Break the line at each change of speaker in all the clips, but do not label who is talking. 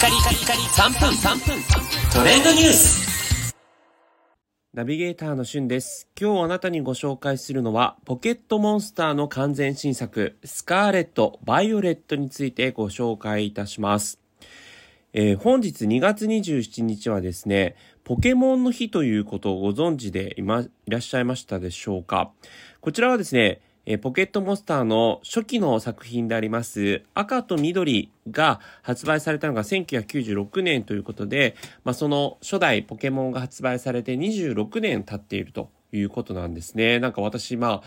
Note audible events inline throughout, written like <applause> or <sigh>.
カリカリカリ3分3分トレンドニュース
ナビゲーターのしゅんです。今日あなたにご紹介するのは、ポケットモンスターの完全新作、スカーレット、バイオレットについてご紹介いたします。えー本日2月27日はですね、ポケモンの日ということをご存知でいま、いらっしゃいましたでしょうかこちらはですね、えポケットモンスターの初期の作品であります赤と緑が発売されたのが1996年ということで、まあ、その初代ポケモンが発売されて26年経っているということなんですね。なんか私、ま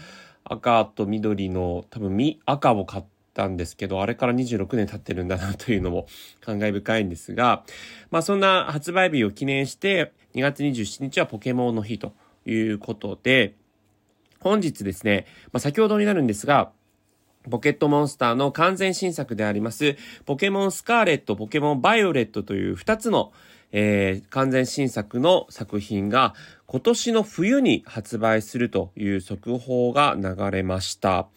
あ、赤と緑の多分み赤を買ったんですけど、あれから26年経ってるんだなというのも <laughs> 感慨深いんですが、まあそんな発売日を記念して2月27日はポケモンの日ということで、本日ですね、まあ、先ほどになるんですが、ポケットモンスターの完全新作であります、ポケモンスカーレット、ポケモンバイオレットという2つの、えー完全新作の作品が今年の冬に発売するという速報が流れました。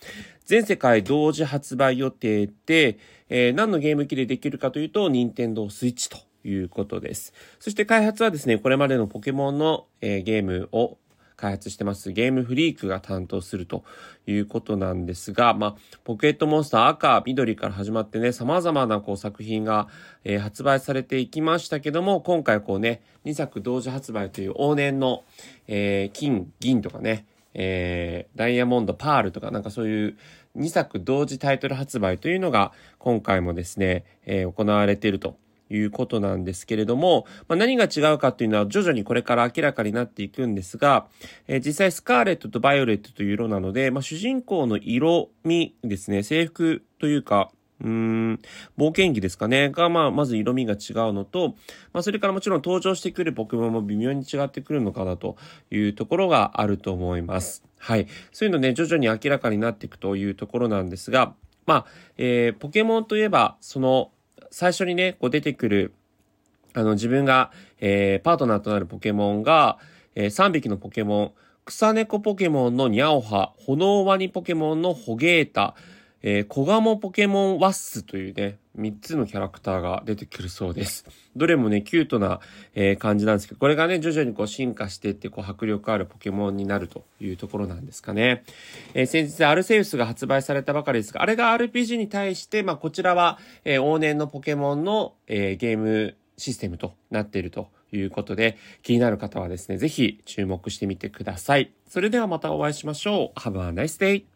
全世界同時発売予定で、えー何のゲーム機でできるかというと、任天堂スイッチということです。そして開発はですね、これまでのポケモンの、えーゲームを開発してます。ゲームフリークが担当するということなんですが、まあ、ポケットモンスター赤、緑から始まってね、様々なこう作品が、えー発売されていきましたけども、今回こうね、2作同時発売という往年の、えー金、銀とかね、えーダイヤモンド、パールとかなんかそういう2作同時タイトル発売というのが今回もですね、えー行われていると。いうことなんですけれども、まあ、何が違うかというのは徐々にこれから明らかになっていくんですが、えー実際スカーレットとバイオレットという色なので、まあ、主人公の色味ですね、制服というか、うーん、冒険着ですかね、が、まあ、まず色味が違うのと、まあ、それからもちろん登場してくるポケモンも微妙に違ってくるのかなというところがあると思います。はい。そういうのね、徐々に明らかになっていくというところなんですが、まあ、えーポケモンといえば、その、最初にね、こう出てくる、あの、自分が、えーパートナーとなるポケモンが、え3匹のポケモン、草猫ポケモンのニャオハ、炎ワニポケモンのホゲータ、えー、コガモポケモンワッスというね、3つのキャラクターが出てくるそうです。どれもね、キュートな、えー感じなんですけど、これがね、徐々にこう進化していって、こう迫力あるポケモンになるというところなんですかね。えー先日アルセウスが発売されたばかりですが、あれが RPG に対して、まあ、こちらは、えー往年のポケモンの、えーゲームシステムとなっているということで、気になる方はですね、ぜひ注目してみてください。それではまたお会いしましょう。Have a nice day!